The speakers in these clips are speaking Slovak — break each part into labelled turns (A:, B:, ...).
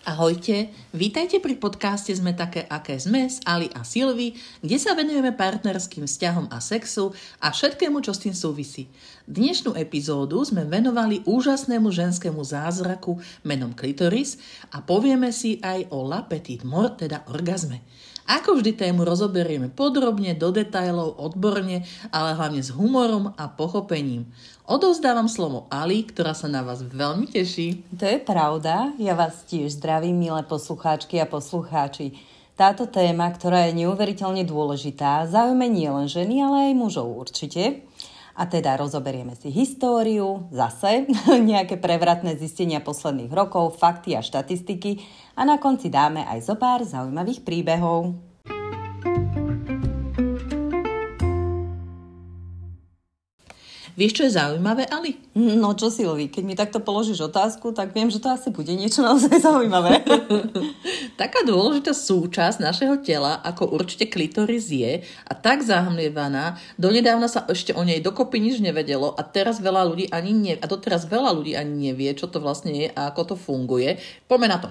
A: Ahojte, vítajte pri podcaste Sme také, aké sme s Ali a Silvi, kde sa venujeme partnerským vzťahom a sexu a všetkému, čo s tým súvisí. Dnešnú epizódu sme venovali úžasnému ženskému zázraku menom klitoris a povieme si aj o la petite mort, teda orgazme. Ako vždy tému rozoberieme podrobne, do detajlov, odborne, ale hlavne s humorom a pochopením. Odovzdávam slovo Ali, ktorá sa na vás veľmi teší.
B: To je pravda. Ja vás tiež zdravím, milé poslucháčky a poslucháči. Táto téma, ktorá je neuveriteľne dôležitá, zaujme nielen ženy, ale aj mužov určite. A teda rozoberieme si históriu, zase nejaké prevratné zistenia posledných rokov, fakty a štatistiky a na konci dáme aj zo pár zaujímavých príbehov.
A: Vieš, čo je zaujímavé, Ali?
B: No čo Silvi, keď mi takto položíš otázku, tak viem, že to asi bude niečo naozaj zaujímavé.
A: Taká dôležitá súčasť našeho tela, ako určite klitoris je a tak zahmlievaná, donedávna sa ešte o nej dokopy nič nevedelo a teraz veľa ľudí ani ne, a doteraz veľa ľudí ani nevie, čo to vlastne je a ako to funguje. Poďme na to.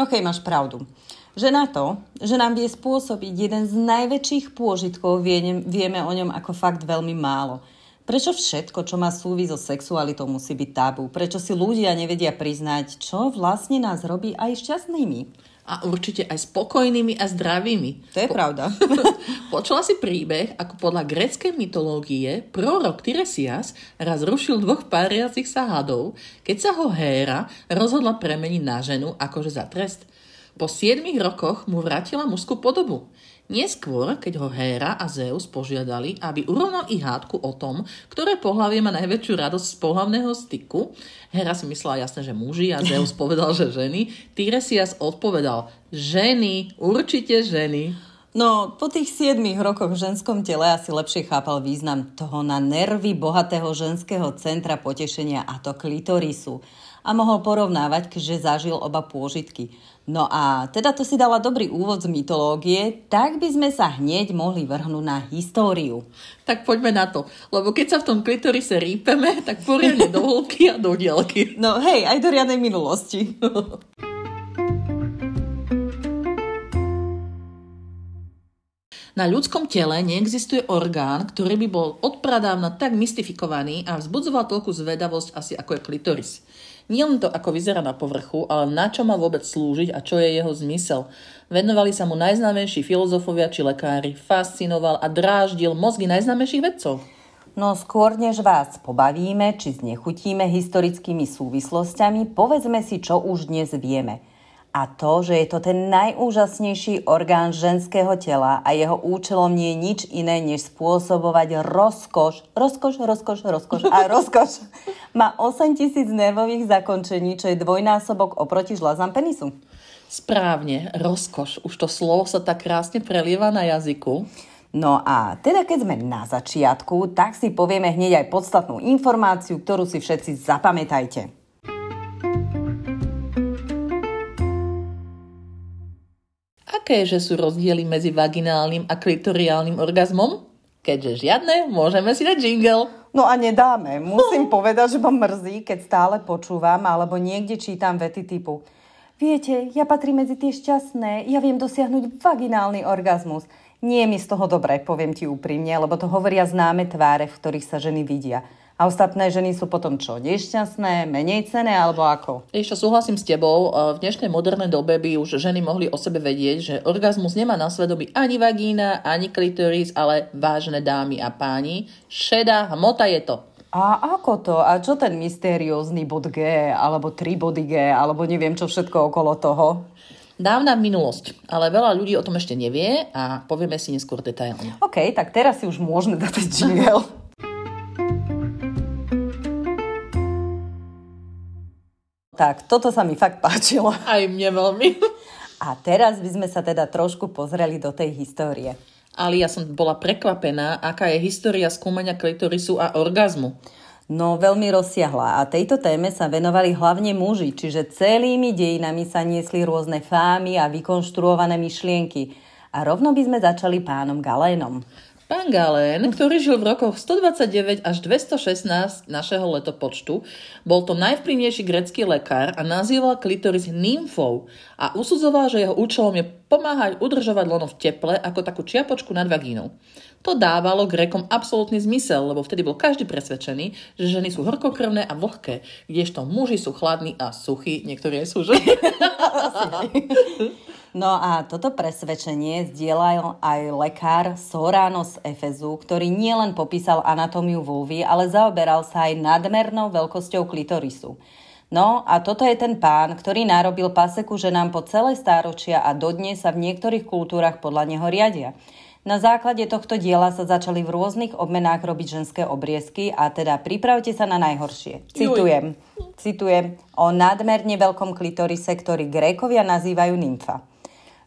B: OK, máš pravdu. Že na to, že nám vie spôsobiť jeden z najväčších pôžitkov, vieme o ňom ako fakt veľmi málo – Prečo všetko, čo má súvis so sexualitou, musí byť tabu? Prečo si ľudia nevedia priznať, čo vlastne nás robí aj šťastnými?
A: A určite aj spokojnými a zdravými.
B: To je po- pravda.
A: Počula si príbeh, ako podľa gréckej mytológie prorok Tyresias raz rušil dvoch páriacich sa hadov, keď sa ho Héra rozhodla premeniť na ženu akože za trest. Po 7 rokoch mu vrátila mužskú podobu. Neskôr, keď ho Héra a Zeus požiadali, aby urovnal ich hádku o tom, ktoré pohlavie má najväčšiu radosť z pohlavného styku, Héra si myslela jasne, že muži a Zeus povedal, že ženy, Tyresias odpovedal, ženy, určite ženy.
B: No, po tých 7 rokoch v ženskom tele asi lepšie chápal význam toho na nervy bohatého ženského centra potešenia a to klitorisu a mohol porovnávať, keďže zažil oba pôžitky. No a teda to si dala dobrý úvod z mytológie, tak by sme sa hneď mohli vrhnúť na históriu.
A: Tak poďme na to, lebo keď sa v tom klitorise rípeme, tak poriadne do hĺbky a do dielky.
B: No hej, aj do riadnej minulosti.
A: Na ľudskom tele neexistuje orgán, ktorý by bol odpradávna tak mystifikovaný a vzbudzoval toľku zvedavosť asi ako je klitoris. Nie len to, ako vyzerá na povrchu, ale na čo má vôbec slúžiť a čo je jeho zmysel. Venovali sa mu najznámejší filozofovia či lekári, fascinoval a dráždil mozgy najznámejších vedcov.
B: No skôr než vás pobavíme či znechutíme historickými súvislostiami, povedzme si, čo už dnes vieme – a to, že je to ten najúžasnejší orgán ženského tela a jeho účelom nie je nič iné, než spôsobovať rozkoš, rozkoš, rozkoš, rozkoš a rozkoš. Má 8 tisíc nervových zakončení, čo je dvojnásobok oproti žlazám penisu.
A: Správne, rozkoš. Už to slovo sa tak krásne prelieva na jazyku.
B: No a teda keď sme na začiatku, tak si povieme hneď aj podstatnú informáciu, ktorú si všetci zapamätajte.
A: Aké že sú rozdiely medzi vaginálnym a klitoriálnym orgazmom? Keďže žiadne, môžeme si dať jingle.
B: No a nedáme. Musím povedať, že ma mrzí, keď stále počúvam alebo niekde čítam vety typu Viete, ja patrím medzi tie šťastné, ja viem dosiahnuť vaginálny orgazmus. Nie je mi z toho dobré, poviem ti úprimne, lebo to hovoria známe tváre, v ktorých sa ženy vidia. A ostatné ženy sú potom čo? Nešťastné, menej cené alebo ako?
A: Ešte súhlasím s tebou. V dnešnej modernej dobe by už ženy mohli o sebe vedieť, že orgazmus nemá na svedomí ani vagína, ani klitoris, ale vážne dámy a páni. Šedá hmota je to.
B: A ako to? A čo ten mysteriózny bod G, alebo tri body G, alebo neviem čo všetko okolo toho?
A: Dávna minulosť, ale veľa ľudí o tom ešte nevie a povieme si neskôr detailne.
B: OK, tak teraz si už môžeme dať jingle. Tak, toto sa mi fakt páčilo.
A: Aj mne veľmi.
B: A teraz by sme sa teda trošku pozreli do tej histórie.
A: Ale ja som bola prekvapená, aká je história skúmania klitorisu a orgazmu.
B: No veľmi rozsiahla a tejto téme sa venovali hlavne muži, čiže celými dejinami sa niesli rôzne fámy a vykonštruované myšlienky. A rovno by sme začali pánom Galénom.
A: Pán Galén, ktorý žil v rokoch 129 až 216 našeho letopočtu, bol to najvplyvnejší grecký lekár a nazýval klitoris nymfou a usudzoval, že jeho účelom je pomáhať udržovať lono v teple ako takú čiapočku nad vagínou. To dávalo Grékom absolútny zmysel, lebo vtedy bol každý presvedčený, že ženy sú horkokrvné a vlhké, kdežto muži sú chladní a suchí, niektorí aj sú, že?
B: No a toto presvedčenie zdieľal aj lekár Sorano z Efezu, ktorý nielen popísal anatómiu vulvy, ale zaoberal sa aj nadmernou veľkosťou klitorisu. No a toto je ten pán, ktorý narobil paseku ženám po celé stáročia a dodnes sa v niektorých kultúrach podľa neho riadia. Na základe tohto diela sa začali v rôznych obmenách robiť ženské obriezky a teda pripravte sa na najhoršie. Citujem, citujem o nadmerne veľkom klitorise, ktorý Grékovia nazývajú nymfa.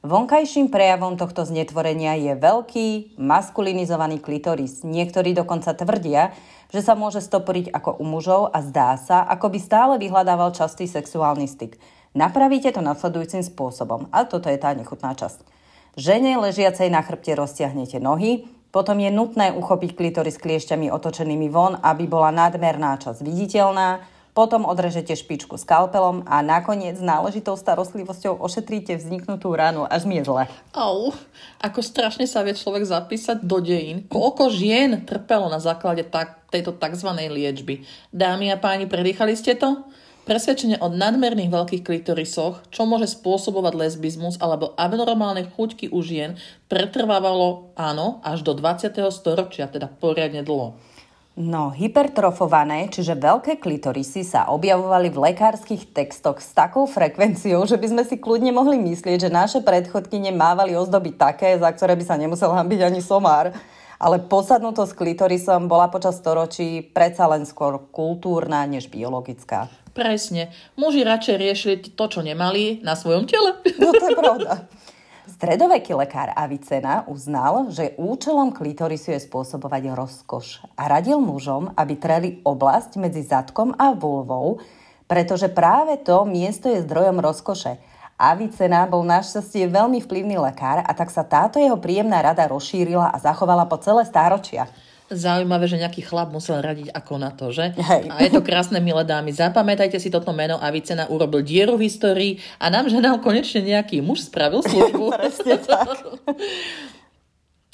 B: Vonkajším prejavom tohto znetvorenia je veľký, maskulinizovaný klitoris. Niektorí dokonca tvrdia, že sa môže stoporiť ako u mužov a zdá sa, ako by stále vyhľadával častý sexuálny styk. Napravíte to nasledujúcim spôsobom. A toto je tá nechutná časť. Žene ležiacej na chrbte roztiahnete nohy, potom je nutné uchopiť klitoris kliešťami otočenými von, aby bola nadmerná časť viditeľná, potom odrežete špičku skalpelom a nakoniec náležitou starostlivosťou ošetríte vzniknutú ránu, až mi je zle.
A: Au, ako strašne sa vie človek zapísať do dejín. Koľko žien trpelo na základe tak, tejto tzv. liečby. Dámy a páni, predýchali ste to? Presvedčenie o nadmerných veľkých klitorisoch, čo môže spôsobovať lesbizmus alebo abnormálne chuťky u žien, pretrvávalo, áno, až do 20. storočia, teda poriadne dlho.
B: No, hypertrofované, čiže veľké klitorisy sa objavovali v lekárskych textoch s takou frekvenciou, že by sme si kľudne mohli myslieť, že naše predchodkyne mávali ozdoby také, za ktoré by sa nemusel hambiť ani somár. Ale posadnutosť klitorisom bola počas storočí predsa len skôr kultúrna než biologická.
A: Presne. Muži radšej riešili to, čo nemali na svojom tele.
B: No to je pravda. Stredoveký lekár Avicena uznal, že účelom klitorisu je spôsobovať rozkoš a radil mužom, aby treli oblasť medzi zadkom a vulvou, pretože práve to miesto je zdrojom rozkoše. Avicena bol našťastie veľmi vplyvný lekár a tak sa táto jeho príjemná rada rozšírila a zachovala po celé stáročia
A: zaujímavé, že nejaký chlap musel radiť ako na to, že? Hej. A je to krásne, milé dámy. Zapamätajte si toto meno a Vicena urobil dieru v histórii a nám, že nám konečne nejaký muž spravil službu.
B: Presne tak.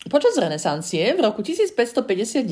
A: Počas renesancie v roku 1559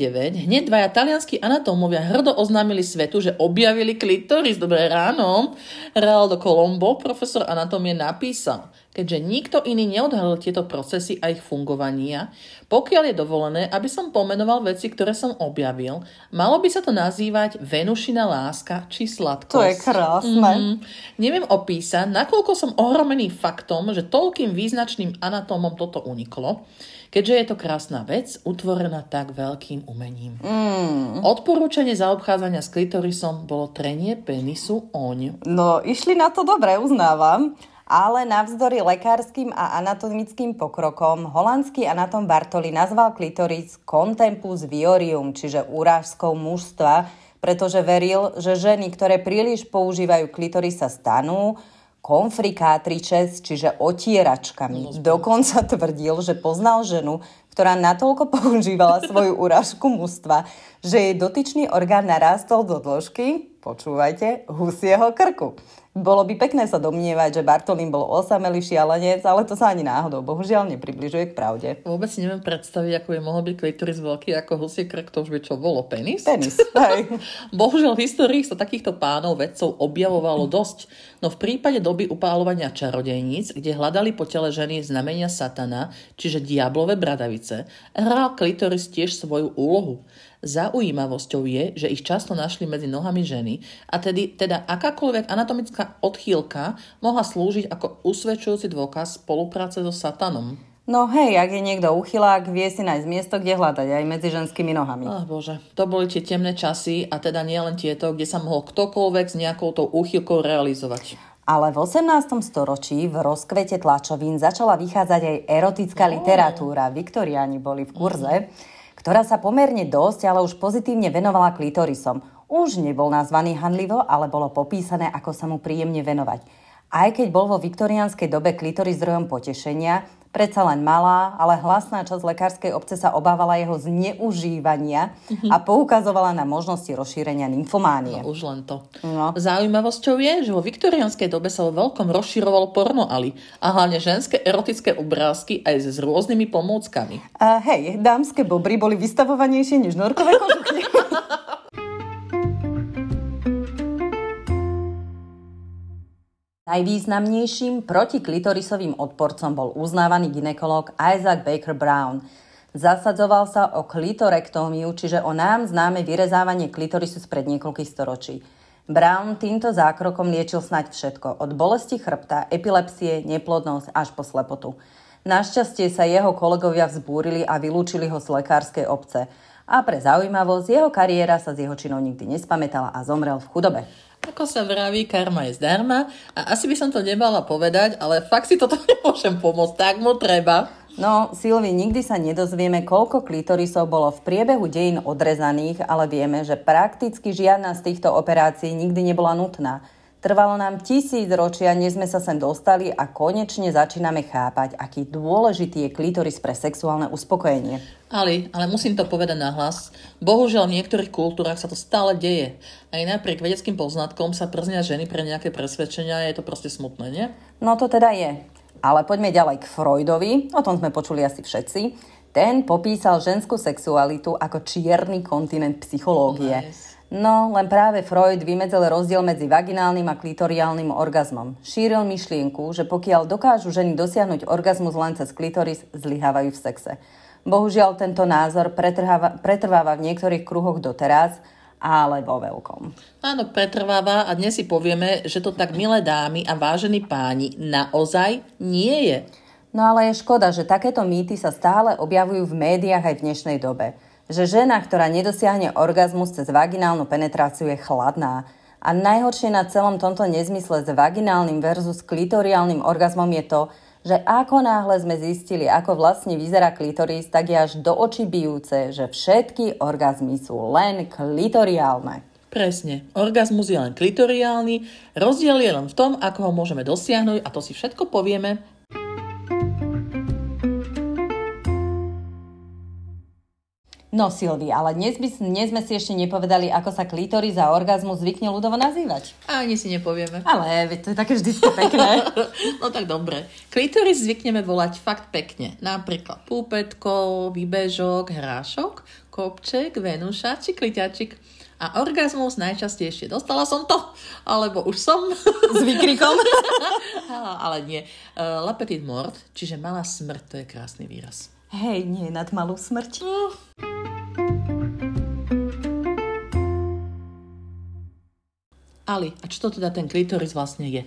A: hneď dvaja talianskí anatómovia hrdo oznámili svetu, že objavili klitoris. Dobré ráno. Realdo Colombo, profesor anatómie, napísal, keďže nikto iný neodhalil tieto procesy a ich fungovania, pokiaľ je dovolené, aby som pomenoval veci, ktoré som objavil, malo by sa to nazývať Venušina láska či sladkosť.
B: To je krásne. Mm,
A: neviem opísať, nakoľko som ohromený faktom, že toľkým význačným anatómom toto uniklo, keďže je to krásna vec, utvorená tak veľkým umením. Mm. Odporúčanie zaobchádzania s klitorisom bolo trenie penisu oň.
B: No, išli na to dobre, uznávam. Ale navzdory lekárskym a anatomickým pokrokom holandský anatom Bartoli nazval klitoris contempus viorium, čiže urážskou mužstva, pretože veril, že ženy, ktoré príliš používajú klitoris sa stanú konfrikátričes, čiže otieračkami. Dokonca tvrdil, že poznal ženu, ktorá natoľko používala svoju urážku mužstva, že jej dotyčný orgán narástol do dĺžky, počúvajte, husieho krku. Bolo by pekné sa domnievať, že Bartolín bol osamelý šialenec, ale to sa ani náhodou bohužiaľ nepribližuje k pravde.
A: Vôbec si neviem predstaviť, ako je mohol byť klitoris veľký ako husie krk, to už by čo bolo, penis?
B: Penis, hej.
A: bohužiaľ v histórii sa takýchto pánov vedcov objavovalo dosť, no v prípade doby upálovania čarodejníc, kde hľadali po tele ženy znamenia satana, čiže diablové bradavice, hral klitoris tiež svoju úlohu. Zaujímavosťou je, že ich často našli medzi nohami ženy a tedy, teda akákoľvek anatomická odchýlka mohla slúžiť ako usvedčujúci dôkaz spolupráce so satanom.
B: No hej, ak je niekto uchylák, vie si nájsť miesto, kde hľadať aj medzi ženskými nohami.
A: Ach bože, to boli tie temné časy a teda nie len tieto, kde sa mohol ktokoľvek s nejakou tou úchylkou realizovať.
B: Ale v 18. storočí v rozkvete tlačovín začala vychádzať aj erotická no. literatúra. Viktoriáni boli v kurze. Mm ktorá sa pomerne dosť, ale už pozitívne venovala klitorisom. Už nebol nazvaný hanlivo, ale bolo popísané, ako sa mu príjemne venovať. Aj keď bol vo viktoriánskej dobe klitoris zdrojom potešenia, Predsa len malá, ale hlasná časť lekárskej obce sa obávala jeho zneužívania a poukazovala na možnosti rozšírenia nymfománie.
A: No, už len to. No. Zaujímavosťou je, že vo viktoriánskej dobe sa vo veľkom rozširovalo porno ali a hlavne ženské erotické obrázky aj s rôznymi pomôckami.
B: A hej, dámske bobry boli vystavovanejšie než norkové kožuchy. Najvýznamnejším protiklitorisovým odporcom bol uznávaný ginekolog Isaac Baker Brown. Zasadzoval sa o klitorektómiu, čiže o nám známe vyrezávanie klitorisu spred niekoľkých storočí. Brown týmto zákrokom liečil snať všetko, od bolesti chrbta, epilepsie, neplodnosť až po slepotu. Našťastie sa jeho kolegovia vzbúrili a vylúčili ho z lekárskej obce. A pre zaujímavosť, jeho kariéra sa z jeho činov nikdy nespamätala a zomrel v chudobe.
A: Ako sa vraví, karma je zdarma a asi by som to nemala povedať, ale fakt si toto nemôžem pomôcť, tak mu treba.
B: No, Silvi, nikdy sa nedozvieme, koľko klitorisov bolo v priebehu dejín odrezaných, ale vieme, že prakticky žiadna z týchto operácií nikdy nebola nutná. Trvalo nám tisíc ročia, než sme sa sem dostali a konečne začíname chápať, aký dôležitý je klitoris pre sexuálne uspokojenie.
A: Ali, ale musím to povedať nahlas. Bohužiaľ v niektorých kultúrach sa to stále deje. Aj napriek vedeckým poznatkom sa prznia ženy pre nejaké presvedčenia, je to proste smutné, nie?
B: No to teda je. Ale poďme ďalej k Freudovi, o tom sme počuli asi všetci. Ten popísal ženskú sexualitu ako čierny kontinent psychológie. Nice. No, len práve Freud vymedzil rozdiel medzi vaginálnym a klitoriálnym orgazmom. Šíril myšlienku, že pokiaľ dokážu ženy dosiahnuť orgazmus len cez klitoris, zlyhávajú v sexe. Bohužiaľ, tento názor pretrváva, v niektorých kruhoch doteraz, ale vo veľkom.
A: Áno, pretrváva a dnes si povieme, že to tak milé dámy a vážení páni naozaj nie je.
B: No ale je škoda, že takéto mýty sa stále objavujú v médiách aj v dnešnej dobe že žena, ktorá nedosiahne orgazmus cez vaginálnu penetráciu je chladná. A najhoršie na celom tomto nezmysle s vaginálnym versus klitoriálnym orgazmom je to, že ako náhle sme zistili, ako vlastne vyzerá klitoris, tak je až do očí bijúce, že všetky orgazmy sú len klitoriálne.
A: Presne. Orgazmus je len klitoriálny, rozdiel je len v tom, ako ho môžeme dosiahnuť a to si všetko povieme
B: No Silvi, ale dnes, by, dnes sme si ešte nepovedali, ako sa klitoris a orgazmus zvykne ľudovo nazývať.
A: Ani si nepovieme.
B: Ale to je také vždy pekné.
A: no tak dobre. Klitoris zvykneme volať fakt pekne. Napríklad púpetko, výbežok, hrášok, kopček, venuša či kliťačik. A orgazmus najčastejšie. Dostala som to, alebo už som.
B: S výkrikom.
A: ale nie. Uh, La petite mort, čiže malá smrť, to je krásny výraz.
B: Hej, nie nad malú smrť. Uh.
A: Ali, a čo to teda ten klitoris vlastne je?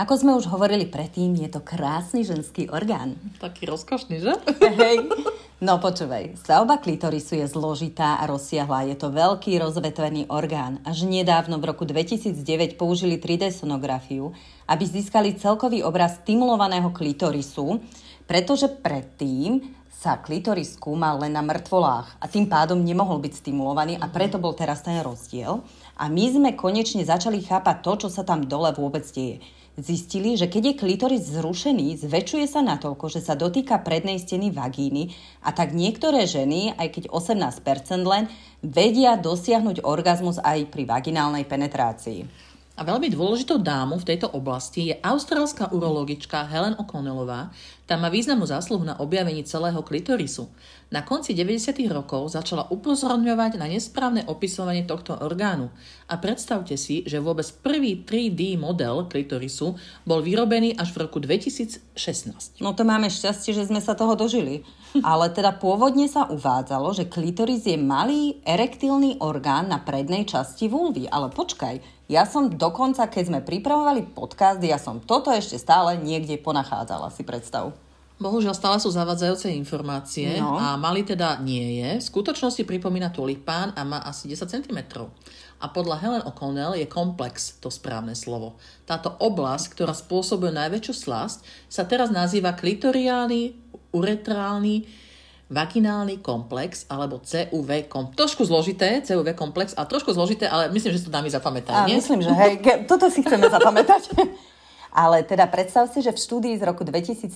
B: Ako sme už hovorili predtým, je to krásny ženský orgán.
A: Taký rozkošný, že?
B: Hej. No počúvaj, stavba klitorisu je zložitá a rozsiahla. Je to veľký rozvetvený orgán. Až nedávno v roku 2009 použili 3D sonografiu, aby získali celkový obraz stimulovaného klitorisu, pretože predtým sa klitoris skúmal len na mŕtvolách a tým pádom nemohol byť stimulovaný a preto bol teraz ten rozdiel. A my sme konečne začali chápať to, čo sa tam dole vôbec deje. Zistili, že keď je klitoris zrušený, zväčšuje sa natoľko, že sa dotýka prednej steny vagíny a tak niektoré ženy, aj keď 18% len, vedia dosiahnuť orgazmus aj pri vaginálnej penetrácii.
A: A veľmi dôležitou dámou v tejto oblasti je austrálska urologička Helen O'Connellová. Tá má významnú zásluhu na objavení celého klitorisu. Na konci 90. rokov začala upozorňovať na nesprávne opisovanie tohto orgánu. A predstavte si, že vôbec prvý 3D model klitorisu bol vyrobený až v roku 2016.
B: No to máme šťastie, že sme sa toho dožili. Ale teda pôvodne sa uvádzalo, že klitoris je malý erektilný orgán na prednej časti vulvy. Ale počkaj, ja som dokonca, keď sme pripravovali podcast, ja som toto ešte stále niekde ponachádzala, si predstav.
A: Bohužiaľ stále sú zavadzajúce informácie no. a mali teda nie je. V skutočnosti pripomína tulipán a má asi 10 cm. A podľa Helen O'Connell je komplex to správne slovo. Táto oblasť, ktorá spôsobuje najväčšiu slasť, sa teraz nazýva klitoriálny, uretrálny, vaginálny komplex alebo CUV komplex. Trošku zložité, CUV komplex, a trošku zložité, ale myslím, že si to dámy zapamätať,
B: Myslím, že hej, toto si chceme zapamätať. Ale teda predstav si, že v štúdii z roku 2013,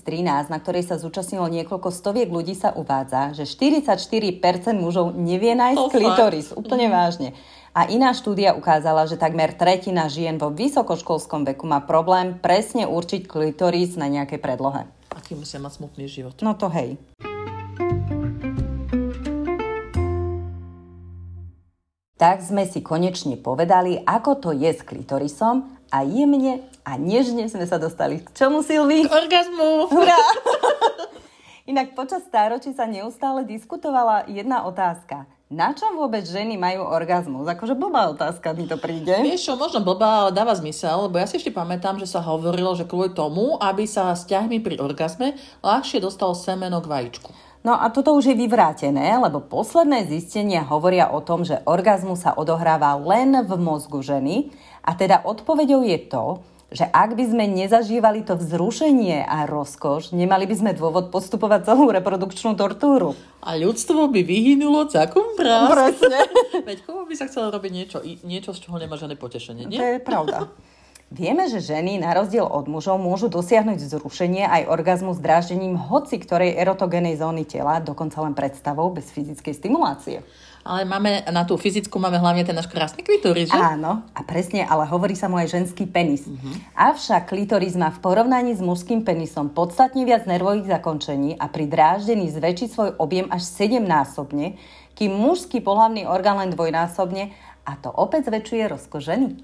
B: na ktorej sa zúčastnilo niekoľko stoviek ľudí, sa uvádza, že 44% mužov nevie nájsť oh, klitoris. Fakt. Úplne mm. vážne. A iná štúdia ukázala, že takmer tretina žien vo vysokoškolskom veku má problém presne určiť klitoris na nejakej predlohe.
A: Aký musia mať smutný život.
B: No to hej. Tak sme si konečne povedali, ako to je s klitorisom a jemne a nežne sme sa dostali k čomu, Silvi?
A: K orgazmu!
B: Hurá! Inak počas stáročí sa neustále diskutovala jedna otázka. Na čo vôbec ženy majú orgazmus? Akože blbá otázka mi to príde.
A: Vieš čo, možno blbá, ale dáva zmysel, lebo ja si ešte pamätám, že sa hovorilo, že kvôli tomu, aby sa s ťahmi pri orgazme ľahšie dostal semeno k vajíčku.
B: No a toto už je vyvrátené, lebo posledné zistenia hovoria o tom, že orgazmus sa odohráva len v mozgu ženy a teda odpovedou je to, že ak by sme nezažívali to vzrušenie a rozkoš, nemali by sme dôvod postupovať celú reprodukčnú tortúru.
A: A ľudstvo by vyhynulo cakom prásk.
B: Presne.
A: Veď komu by sa chcelo robiť niečo, niečo, z čoho nemá žiadne potešenie, nie?
B: To je pravda. Vieme, že ženy na rozdiel od mužov môžu dosiahnuť vzrušenie aj orgazmu s dráždením hoci ktorej erotogénej zóny tela, dokonca len predstavou bez fyzickej stimulácie.
A: Ale máme, na tú fyzickú máme hlavne ten náš krásny klitoris, že?
B: Áno, a presne, ale hovorí sa mu aj ženský penis. Uh-huh. Avšak klitoris má v porovnaní s mužským penisom podstatne viac nervových zakončení a pri dráždení zväčší svoj objem až 7 násobne, kým mužský pohlavný orgán len dvojnásobne a to opäť zväčšuje rozko ženy.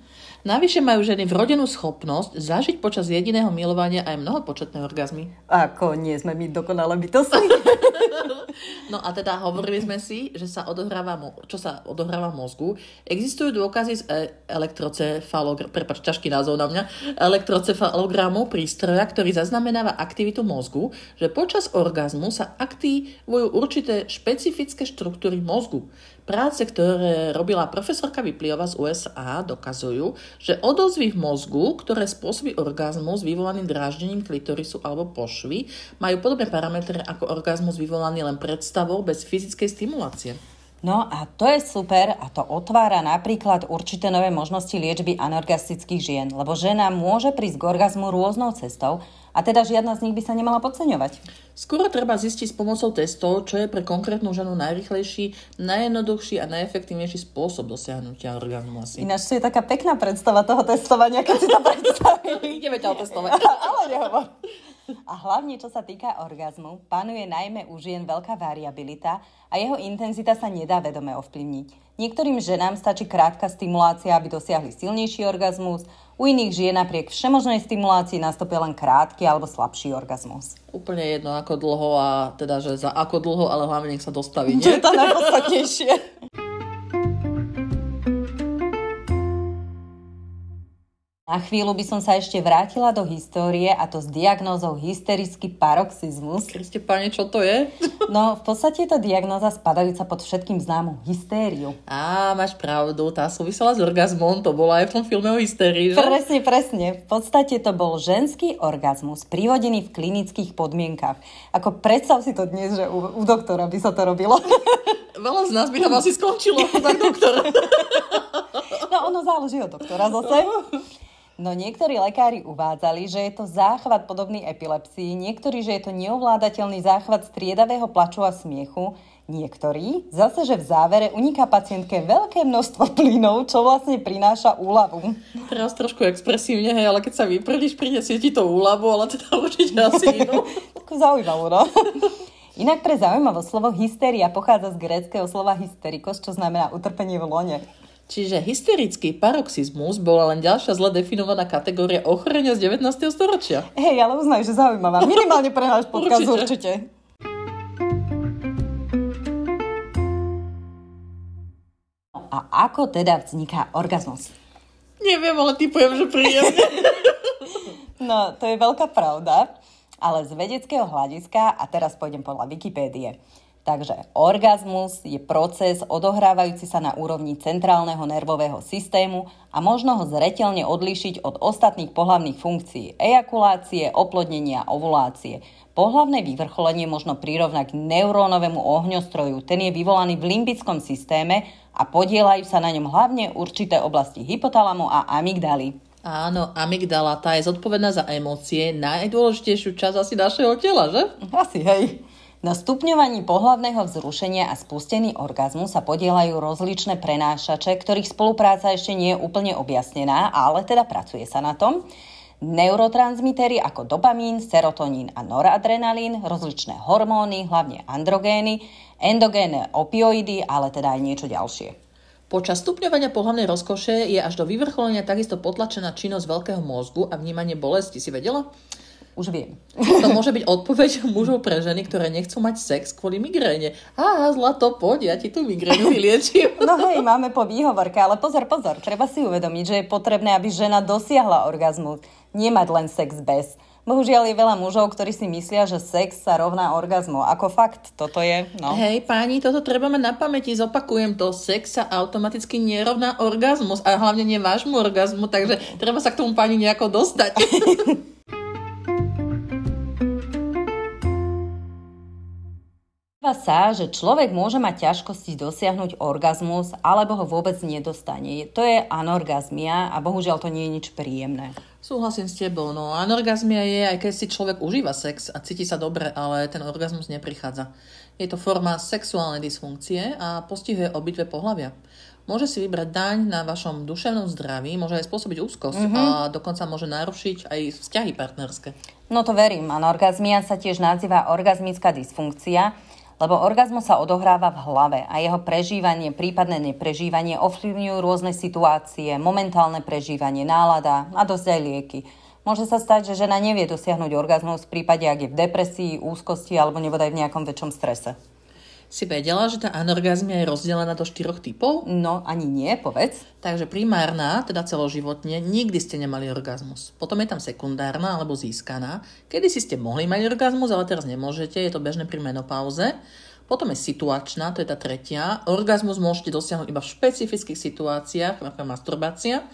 A: Navyše majú ženy vrodenú schopnosť zažiť počas jediného milovania aj mnohopočetné orgazmy.
B: Ako nie sme my dokonale bytosti.
A: no a teda hovorili sme si, že sa odohráva, čo sa odohráva v mozgu. Existujú dôkazy z e- elektrocefalogramu, prepač, ťažký názov na mňa, elektrocefalogramu prístroja, ktorý zaznamenáva aktivitu mozgu, že počas orgazmu sa aktivujú určité špecifické štruktúry mozgu. Práce, ktoré robila profesorka Vypliova z USA, dokazujú, že odozvy v mozgu, ktoré spôsobí orgazmus vyvolaný dráždením klitorisu alebo pošvy, majú podobné parametre ako orgazmus vyvolaný len predstavou bez fyzickej stimulácie.
B: No a to je super a to otvára napríklad určité nové možnosti liečby anorgastických žien, lebo žena môže prísť k orgazmu rôznou cestou a teda žiadna z nich by sa nemala podceňovať.
A: Skoro treba zistiť s pomocou testov, čo je pre konkrétnu ženu najrychlejší, najjednoduchší a najefektívnejší spôsob dosiahnutia orgazmu asi.
B: Ináč to je taká pekná predstava toho testovania, keď si to predstavili.
A: Ideme ťa otestovať.
B: Ale nehovor. A hlavne, čo sa týka orgazmu, panuje najmä u žien veľká variabilita a jeho intenzita sa nedá vedome ovplyvniť. Niektorým ženám stačí krátka stimulácia, aby dosiahli silnejší orgazmus, u iných žien napriek všemožnej stimulácii nastupia len krátky alebo slabší orgazmus.
A: Úplne jedno ako dlho a teda, že za ako dlho, ale hlavne nech sa dostaví. Nie?
B: To je to najpodstatnejšie. Na chvíľu by som sa ešte vrátila do histórie a to s diagnózou hysterický paroxizmus.
A: Kriste pane, čo to je?
B: No, v podstate je to diagnóza spadajúca pod všetkým známu hystériu.
A: Á, máš pravdu, tá súvisela s orgazmom, to bola aj v tom filme o hystérii, že?
B: Presne, presne. V podstate to bol ženský orgazmus, privodený v klinických podmienkach. Ako predstav si to dnes, že u, u doktora by sa to robilo.
A: Veľa z nás by tam asi skončilo, tak doktor.
B: No, ono záleží od doktora zase. No niektorí lekári uvádzali, že je to záchvat podobný epilepsii, niektorí, že je to neovládateľný záchvat striedavého plaču a smiechu, niektorí zase, že v závere uniká pacientke veľké množstvo plynov, čo vlastne prináša úľavu.
A: Teraz trošku expresívne, hej, ale keď sa vyprdíš, prinesie ti to úľavu, ale teda určite asi inú.
B: Zaujímavé, no. Inak pre zaujímavosť slovo hysteria pochádza z gréckého slova hysterikos, čo znamená utrpenie v lone.
A: Čiže hysterický paroxizmus bola len ďalšia zle definovaná kategória ochorenia z 19. storočia.
B: Hej, ale uznaj, že zaujímavá. Minimálne pre náš podcast určite. určite. A ako teda vzniká orgazmus?
A: Neviem, ale typujem, že príjemne.
B: no, to je veľká pravda, ale z vedeckého hľadiska, a teraz pôjdem podľa Wikipédie, Takže orgazmus je proces odohrávajúci sa na úrovni centrálneho nervového systému a možno ho zretelne odlíšiť od ostatných pohlavných funkcií ejakulácie, oplodnenia, ovulácie. Pohlavné vyvrcholenie možno prirovnať k neurónovému ohňostroju. Ten je vyvolaný v limbickom systéme a podielajú sa na ňom hlavne určité oblasti hypotalamu a amygdaly.
A: Áno, amygdala, tá je zodpovedná za emócie, najdôležitejšiu časť asi našeho tela, že?
B: Asi, hej. Na stupňovaní pohlavného vzrušenia a spustený orgazmu sa podielajú rozličné prenášače, ktorých spolupráca ešte nie je úplne objasnená, ale teda pracuje sa na tom. Neurotransmitery ako dopamín, serotonín a noradrenalín, rozličné hormóny, hlavne androgény, endogénne opioidy, ale teda aj niečo ďalšie.
A: Počas stupňovania pohľavnej rozkoše je až do vyvrcholenia takisto potlačená činnosť veľkého mozgu a vnímanie bolesti. Si vedela?
B: Už viem.
A: To môže byť odpoveď mužov pre ženy, ktoré nechcú mať sex kvôli migréne. Á, zlato, poď, ja ti tú migrénu vyliečím.
B: No hej, máme po výhovorke, ale pozor, pozor, treba si uvedomiť, že je potrebné, aby žena dosiahla orgazmus. Nemať len sex bez. Bohužiaľ je veľa mužov, ktorí si myslia, že sex sa rovná orgazmu. Ako fakt, toto je, no.
A: Hej, páni, toto treba mať na pamäti. Zopakujem to. Sex sa automaticky nerovná orgazmus a hlavne nie vášmu orgazmu, takže treba sa k tomu pani nejako dostať.
B: sa, že človek môže mať ťažkosti dosiahnuť orgazmus alebo ho vôbec nedostane. To je anorgazmia a bohužiaľ to nie je nič príjemné.
A: Súhlasím s tebou, no anorgazmia je, aj keď si človek užíva sex a cíti sa dobre, ale ten orgazmus neprichádza. Je to forma sexuálnej dysfunkcie a postihuje obidve pohľavia. Môže si vybrať daň na vašom duševnom zdraví, môže aj spôsobiť úzkosť mm-hmm. a dokonca môže narušiť aj vzťahy partnerské.
B: No to verím. Anorgazmia sa tiež nazýva orgazmická dysfunkcia lebo orgazmus sa odohráva v hlave a jeho prežívanie, prípadné neprežívanie ovplyvňujú rôzne situácie, momentálne prežívanie, nálada a dosť aj lieky. Môže sa stať, že žena nevie dosiahnuť orgazmus v prípade, ak je v depresii, úzkosti alebo nebodaj v nejakom väčšom strese.
A: Si vedela, že tá anorgazmia je rozdelená do štyroch typov?
B: No, ani nie, povedz.
A: Takže primárna, teda celoživotne, nikdy ste nemali orgazmus. Potom je tam sekundárna alebo získaná. Kedy si ste mohli mať orgazmus, ale teraz nemôžete, je to bežné pri menopauze. Potom je situačná, to je tá tretia. Orgazmus môžete dosiahnuť iba v špecifických situáciách, ako masturbácia.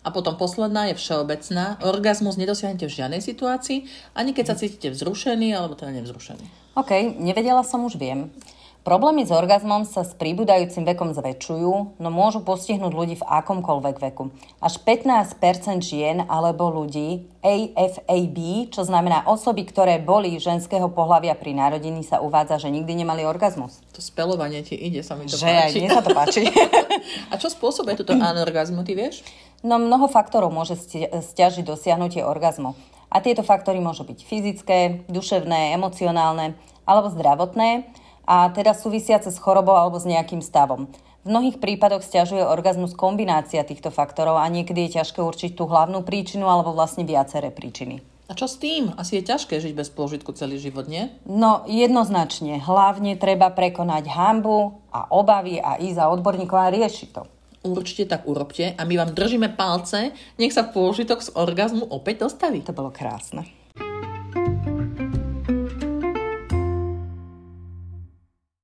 A: A potom posledná je všeobecná. Orgazmus nedosiahnete v žiadnej situácii, ani keď sa cítite vzrušený alebo teda nevzrušený.
B: OK, nevedela som, už viem. Problémy s orgazmom sa s príbudajúcim vekom zväčšujú, no môžu postihnúť ľudí v akomkoľvek veku. Až 15% žien alebo ľudí AFAB, čo znamená osoby, ktoré boli ženského pohľavia pri narodení, sa uvádza, že nikdy nemali orgazmus.
A: To spelovanie ti ide, sa mi to
B: že
A: páči.
B: Že sa to páči.
A: A čo spôsobuje túto anorgazmu, ty vieš?
B: No mnoho faktorov môže stiažiť dosiahnutie orgazmu. A tieto faktory môžu byť fyzické, duševné, emocionálne alebo zdravotné a teda súvisiace s chorobou alebo s nejakým stavom. V mnohých prípadoch stiažuje orgazmus kombinácia týchto faktorov a niekedy je ťažké určiť tú hlavnú príčinu alebo vlastne viaceré príčiny.
A: A čo s tým? Asi je ťažké žiť bez pôžitku celý život, nie?
B: No, jednoznačne. Hlavne treba prekonať hambu a obavy a ísť za odborníkov a riešiť to.
A: Určite tak urobte a my vám držíme palce, nech sa pôžitok z orgazmu opäť dostaví.
B: To bolo krásne.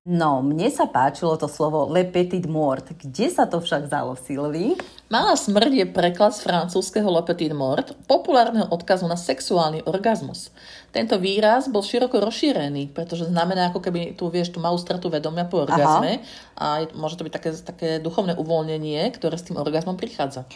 B: No, mne sa páčilo to slovo le petit mort. Kde sa to však vzalo, Silvi?
A: Malá smrť je preklad z francúzského le petit mort, populárneho odkazu na sexuálny orgazmus. Tento výraz bol široko rozšírený, pretože znamená ako keby tu vieš tú malú stratu vedomia po orgazme Aha. a môže to byť také, také duchovné uvoľnenie, ktoré s tým orgazmom prichádza.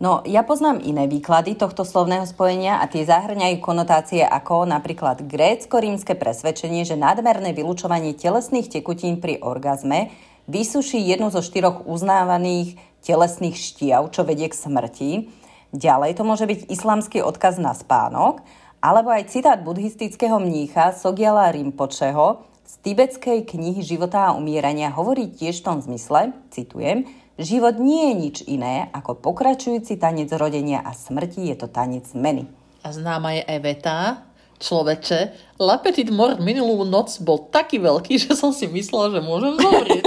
B: No, ja poznám iné výklady tohto slovného spojenia a tie zahrňajú konotácie ako napríklad grécko-rímske presvedčenie, že nadmerné vylúčovanie telesných tekutín pri orgazme vysuší jednu zo štyroch uznávaných telesných štiav, čo vedie k smrti. Ďalej to môže byť islamský odkaz na spánok, alebo aj citát buddhistického mnícha Sogyala Rinpocheho z tibetskej knihy Života a umierania hovorí tiež v tom zmysle, citujem, Život nie je nič iné ako pokračujúci tanec rodenia a smrti, je to tanec zmeny.
A: A známa je Eveta, človeče, Lapetit Mort minulú noc bol taký veľký, že som si myslela, že môžem zomrieť.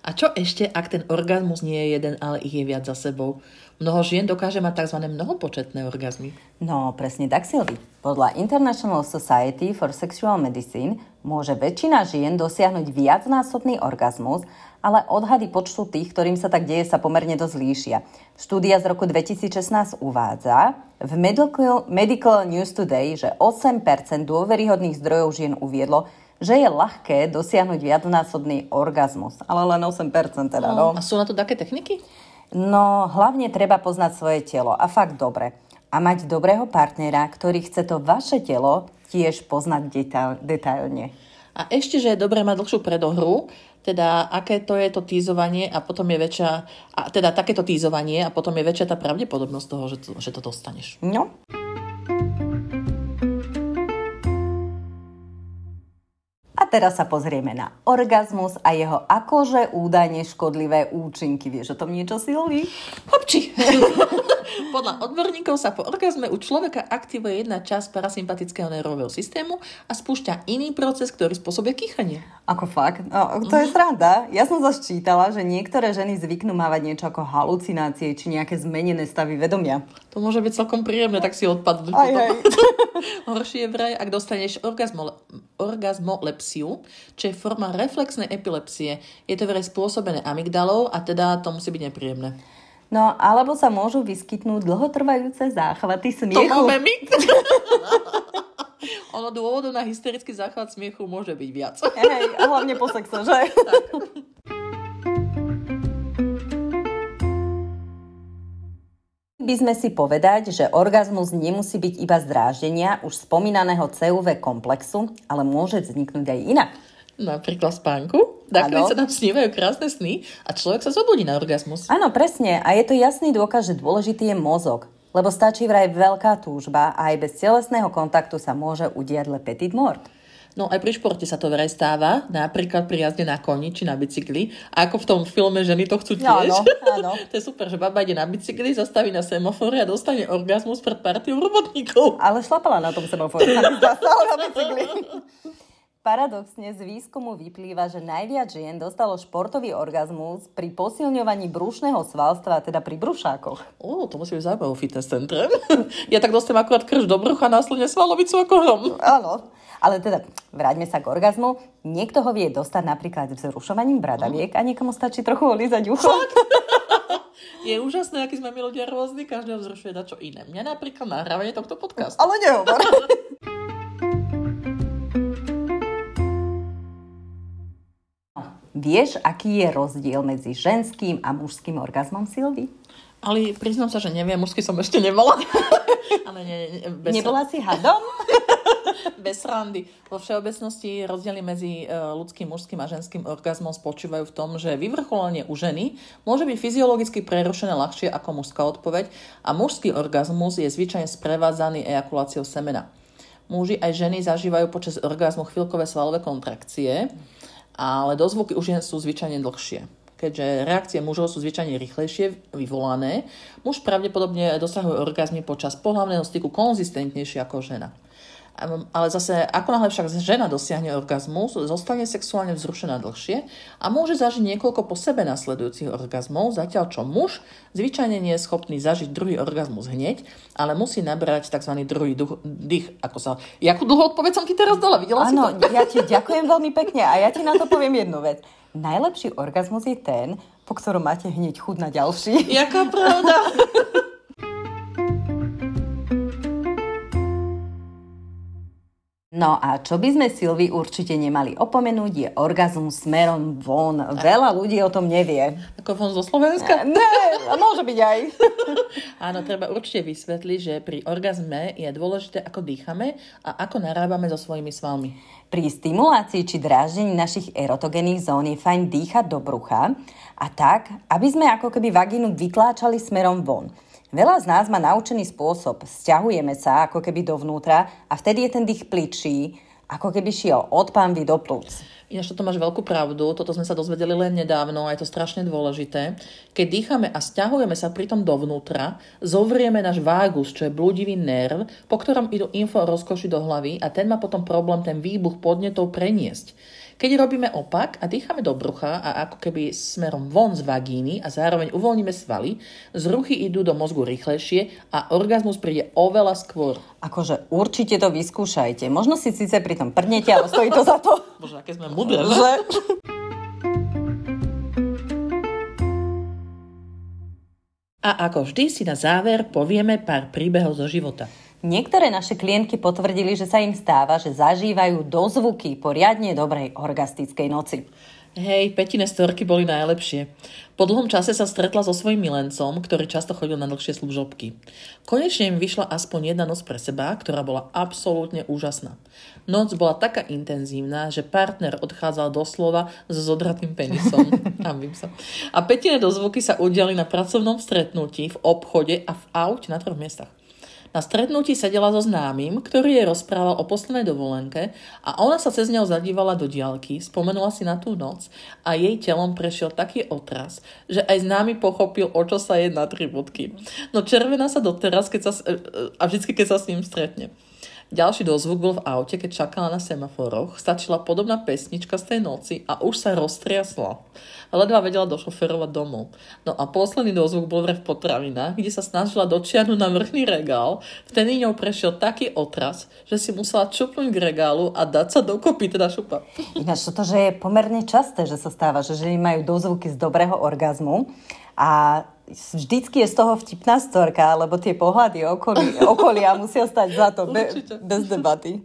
A: A čo ešte, ak ten orgazmus nie je jeden, ale ich je viac za sebou? Mnoho žien dokáže mať tzv. mnohopočetné orgazmy.
B: No, presne tak, Silvi. Podľa International Society for Sexual Medicine môže väčšina žien dosiahnuť viacnásobný orgazmus, ale odhady počtu tých, ktorým sa tak deje, sa pomerne dosť líšia. Štúdia z roku 2016 uvádza v Medical, Medical News Today, že 8% dôveryhodných zdrojov žien uviedlo, že je ľahké dosiahnuť viacnásobný orgazmus, ale len 8% teda, no.
A: A sú na to také techniky?
B: No, hlavne treba poznať svoje telo a fakt dobre. A mať dobrého partnera, ktorý chce to vaše telo tiež poznať detail, detailne.
A: A ešte, že je dobré mať dlhšiu predohru, teda aké to je to týzovanie a potom je väčšia, a teda takéto týzovanie a potom je väčšia tá pravdepodobnosť toho, že to, že to dostaneš.
B: No. Teraz sa pozrieme na orgazmus a jeho akože údajne škodlivé účinky. Vieš o tom niečo, Silvi?
A: Hopči! Podľa odborníkov sa po orgazme u človeka aktivuje jedna časť parasympatického nervového systému a spúšťa iný proces, ktorý spôsobuje kýchanie.
B: Ako fakt? No, to je mm. sranda. Ja som zaščítala, že niektoré ženy zvyknú mávať niečo ako halucinácie či nejaké zmenené stavy vedomia.
A: To môže byť celkom príjemné, tak si
B: aj.
A: Horšie je vraj, ak dostaneš orgazmo, orgazmolepsiu, čo je forma reflexnej epilepsie. Je to vraj spôsobené amygdalou a teda to musí byť nepríjemné.
B: No, alebo sa môžu vyskytnúť dlhotrvajúce záchvaty smiechu.
A: To máme my. ono dôvodov na hysterický záchvat smiechu môže byť viac.
B: Hej, hlavne po sexe, že? Tak. By sme si povedať, že orgazmus nemusí byť iba z dráždenia už spomínaného CUV komplexu, ale môže vzniknúť aj inak.
A: Napríklad spánku? Nakoniec sa nám snívajú krásne sny a človek sa zobudí na orgazmus.
B: Áno, presne. A je to jasný dôkaz, že dôležitý je mozog. Lebo stačí vraj veľká túžba a aj bez telesného kontaktu sa môže udiať le petit mort.
A: No aj pri športe sa to vraj stáva, napríklad pri jazde na koni či na bicykli. A ako v tom filme ženy to chcú tiež.
B: Áno, áno.
A: to je super, že baba ide na bicykli, zastaví na semafore a dostane orgazmus pred partiou robotníkov.
B: Ale šlapala na tom semafore, na bicykli. Paradoxne z výskumu vyplýva, že najviac žien dostalo športový orgazmus pri posilňovaní brušného svalstva, teda pri brušákoch.
A: Ó, to musí byť zaujímavé fitness centre. ja tak dostanem akurát krš do brucha a následne svalovicu ako hrom.
B: Áno. Ale teda, vráťme sa k orgazmu. Niekto ho vie dostať napríklad vzrušovaním bradaviek a niekomu stačí trochu olízať ucho.
A: Je úžasné, aký sme my ľudia rôzni, každého vzrušuje na čo iné. Mňa napríklad nahrávanie tohto podcastu.
B: Ale nehovor. Vieš, aký je rozdiel medzi ženským a mužským orgazmom, Silvi?
A: Ale priznám sa, že neviem, mužský som ešte nebola. Ale
B: ne, ne, bez... Nebola si hadom?
A: bez randy. Vo všeobecnosti rozdiely medzi e, ľudským, mužským a ženským orgazmom spočívajú v tom, že vyvrcholenie u ženy môže byť fyziologicky prerušené ľahšie ako mužská odpoveď a mužský orgazmus je zvyčajne sprevádzaný ejakuláciou semena. Muži aj ženy zažívajú počas orgazmu chvíľkové svalové kontrakcie ale dozvuky u žien sú zvyčajne dlhšie. Keďže reakcie mužov sú zvyčajne rýchlejšie vyvolané, muž pravdepodobne dosahuje orgazmy počas pohľavného styku konzistentnejšie ako žena. Ale zase, ako náhle však žena dosiahne orgazmus, zostane sexuálne vzrušená dlhšie a môže zažiť niekoľko po sebe nasledujúcich orgazmov, zatiaľ čo muž zvyčajne nie je schopný zažiť druhý orgazmus hneď, ale musí nabrať tzv. druhý duch, dých. Ako sa... Jakú dlhú odpoveď som ti teraz dala? Videla
B: Áno, si to? ja ti ďakujem veľmi pekne a ja ti na to poviem jednu vec. Najlepší orgazmus je ten, po ktorom máte hneď chud na ďalší.
A: Jaká pravda?
B: No a čo by sme Silvi určite nemali opomenúť je orgazmus smerom von. Veľa ľudí o tom nevie.
A: Ako von zo Slovenska?
B: Ne, môže byť aj.
A: Áno, treba určite vysvetliť, že pri orgazme je dôležité, ako dýchame a ako narábame so svojimi svalmi.
B: Pri stimulácii či dráždení našich erotogénnych zón je fajn dýchať do brucha a tak, aby sme ako keby vagínu vytláčali smerom von. Veľa z nás má naučený spôsob. Sťahujeme sa ako keby dovnútra a vtedy je ten dých pličí, ako keby šiel od pánvy do plúc.
A: Ináč toto máš veľkú pravdu, toto sme sa dozvedeli len nedávno a je to strašne dôležité. Keď dýchame a stiahujeme sa pritom dovnútra, zovrieme náš vágus, čo je blúdivý nerv, po ktorom idú info rozkoši do hlavy a ten má potom problém ten výbuch podnetov preniesť. Keď robíme opak a dýchame do brucha a ako keby smerom von z vagíny a zároveň uvoľníme svaly, zruchy idú do mozgu rýchlejšie a orgazmus príde oveľa skôr.
B: Akože určite to vyskúšajte. Možno si síce pri tom prdnete, ale stojí to za to.
A: Bože, aké sme mudré, že? A ako vždy si na záver povieme pár príbehov zo života.
B: Niektoré naše klientky potvrdili, že sa im stáva, že zažívajú dozvuky poriadne dobrej orgastickej noci.
A: Hej, Petine storky boli najlepšie. Po dlhom čase sa stretla so svojím milencom, ktorý často chodil na dlhšie služobky. Konečne im vyšla aspoň jedna noc pre seba, ktorá bola absolútne úžasná. Noc bola taká intenzívna, že partner odchádzal doslova s zodratým penisom. sa. A Petine dozvuky sa udiali na pracovnom stretnutí, v obchode a v aute na troch miestach. Na stretnutí sedela so známym, ktorý jej rozprával o poslednej dovolenke a ona sa cez ňou zadívala do diálky, spomenula si na tú noc a jej telom prešiel taký otras, že aj známy pochopil, o čo sa jedná tri bodky. No červená sa doteraz, keď sa, e, e, a vždycky, keď sa s ním stretne. Ďalší dozvuk bol v aute, keď čakala na semaforoch. Stačila podobná pesnička z tej noci a už sa roztriasla. Ledva vedela došoferovať domov. No a posledný dozvuk bol v potravinách, kde sa snažila dočiahnuť na vrchný regál. Vtedy ňou prešiel taký otras, že si musela čupnúť k regálu a dať sa dokopy, teda šupa.
B: Ináč toto, že je pomerne časté, že sa stáva, že ženy majú dozvuky z dobrého orgazmu a vždycky je z toho vtipná storka, lebo tie pohľady okolí, okolia musia stať za to, be, bez debaty.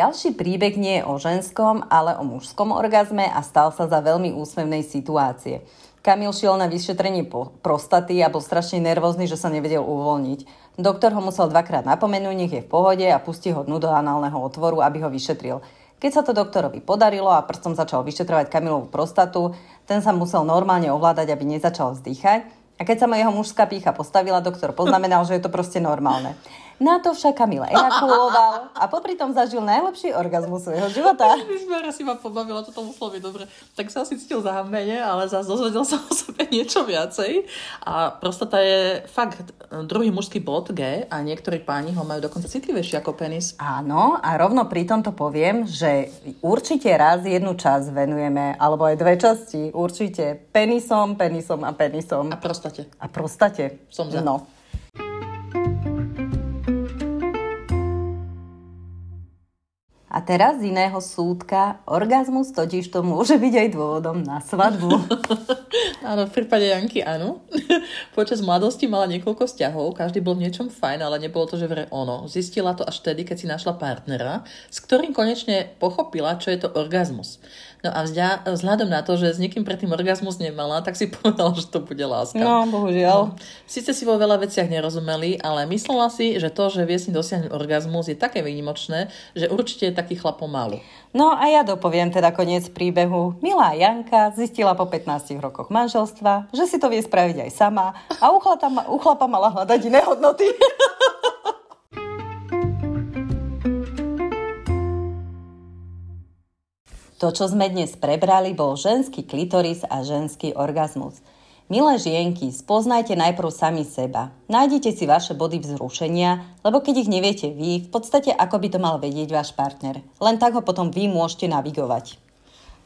B: Ďalší príbeh nie je o ženskom, ale o mužskom orgazme a stal sa za veľmi úsmevnej situácie. Kamil šiel na vyšetrenie prostaty a bol strašne nervózny, že sa nevedel uvoľniť. Doktor ho musel dvakrát napomenúť, nech je v pohode a pustí ho dnu do análneho otvoru, aby ho vyšetril. Keď sa to doktorovi podarilo a prstom začal vyšetrovať Kamilovú prostatu, ten sa musel normálne ovládať, aby nezačal vzdychať. A keď sa ma jeho mužská pícha postavila, doktor poznamenal, že je to proste normálne. Na to však Kamila ejakuloval a popri tom zažil najlepší orgazmus svojho života.
A: Ježišmarja si ma pobavila, toto muselo byť dobre. Tak sa asi cítil zahambene, ale zase dozvedel sa o sebe niečo viacej. A prostata je fakt druhý mužský bod G a niektorí páni ho majú dokonca citlivejší ako penis.
B: Áno, a rovno pri tomto poviem, že určite raz jednu časť venujeme, alebo aj dve časti, určite penisom, penisom a penisom.
A: A prostate.
B: A prostate.
A: Som za.
B: No. Teraz z iného súdka, orgazmus totiž to môže byť aj dôvodom na svadbu.
A: áno, v prípade Janky áno. Počas mladosti mala niekoľko vzťahov, každý bol v niečom fajn, ale nebolo to, že vre ono. Zistila to až vtedy, keď si našla partnera, s ktorým konečne pochopila, čo je to orgazmus. No a vzďa, vzhľadom na to, že s niekým predtým orgazmus nemala, tak si povedala, že to bude láska.
B: No, bohužiaľ. No.
A: Sice si vo veľa veciach nerozumeli, ale myslela si, že to, že vie si dosiahnuť orgazmus, je také výnimočné, že určite je taký chlap pomalu.
B: No a ja dopoviem teda koniec príbehu. Milá Janka zistila po 15 rokoch manželstva, že si to vie spraviť aj sama a u chlapa, u chlapa mala hľadať iné hodnoty. To, čo sme dnes prebrali, bol ženský klitoris a ženský orgazmus. Milé žienky, spoznajte najprv sami seba. Nájdite si vaše body vzrušenia, lebo keď ich neviete vy, v podstate ako by to mal vedieť váš partner. Len tak ho potom vy môžete navigovať.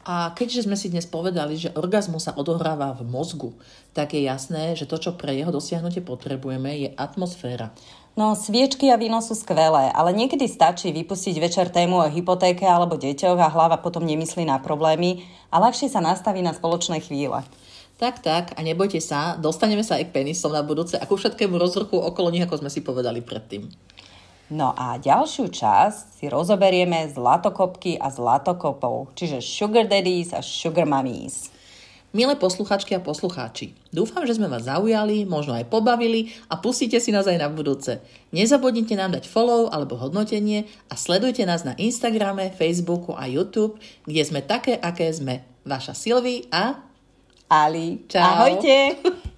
A: A keďže sme si dnes povedali, že orgazmus sa odohráva v mozgu, tak je jasné, že to, čo pre jeho dosiahnutie potrebujeme, je atmosféra.
B: No, sviečky a víno sú skvelé, ale niekedy stačí vypustiť večer tému o hypotéke alebo deťoch a hlava potom nemyslí na problémy a ľahšie sa nastaví na spoločné chvíle.
A: Tak, tak, a nebojte sa, dostaneme sa aj k penisom na budúce a ku všetkému rozruchu okolo nich, ako sme si povedali predtým.
B: No a ďalšiu časť si rozoberieme zlatokopky a zlatokopov, čiže sugar daddies a sugar mummies.
A: Milé posluchačky a poslucháči, dúfam, že sme vás zaujali, možno aj pobavili a pustíte si nás aj na budúce. Nezabudnite nám dať follow alebo hodnotenie a sledujte nás na Instagrame, Facebooku a YouTube, kde sme také, aké sme. Vaša Silvi a...
B: Ali.
A: Čau.
B: Ahojte.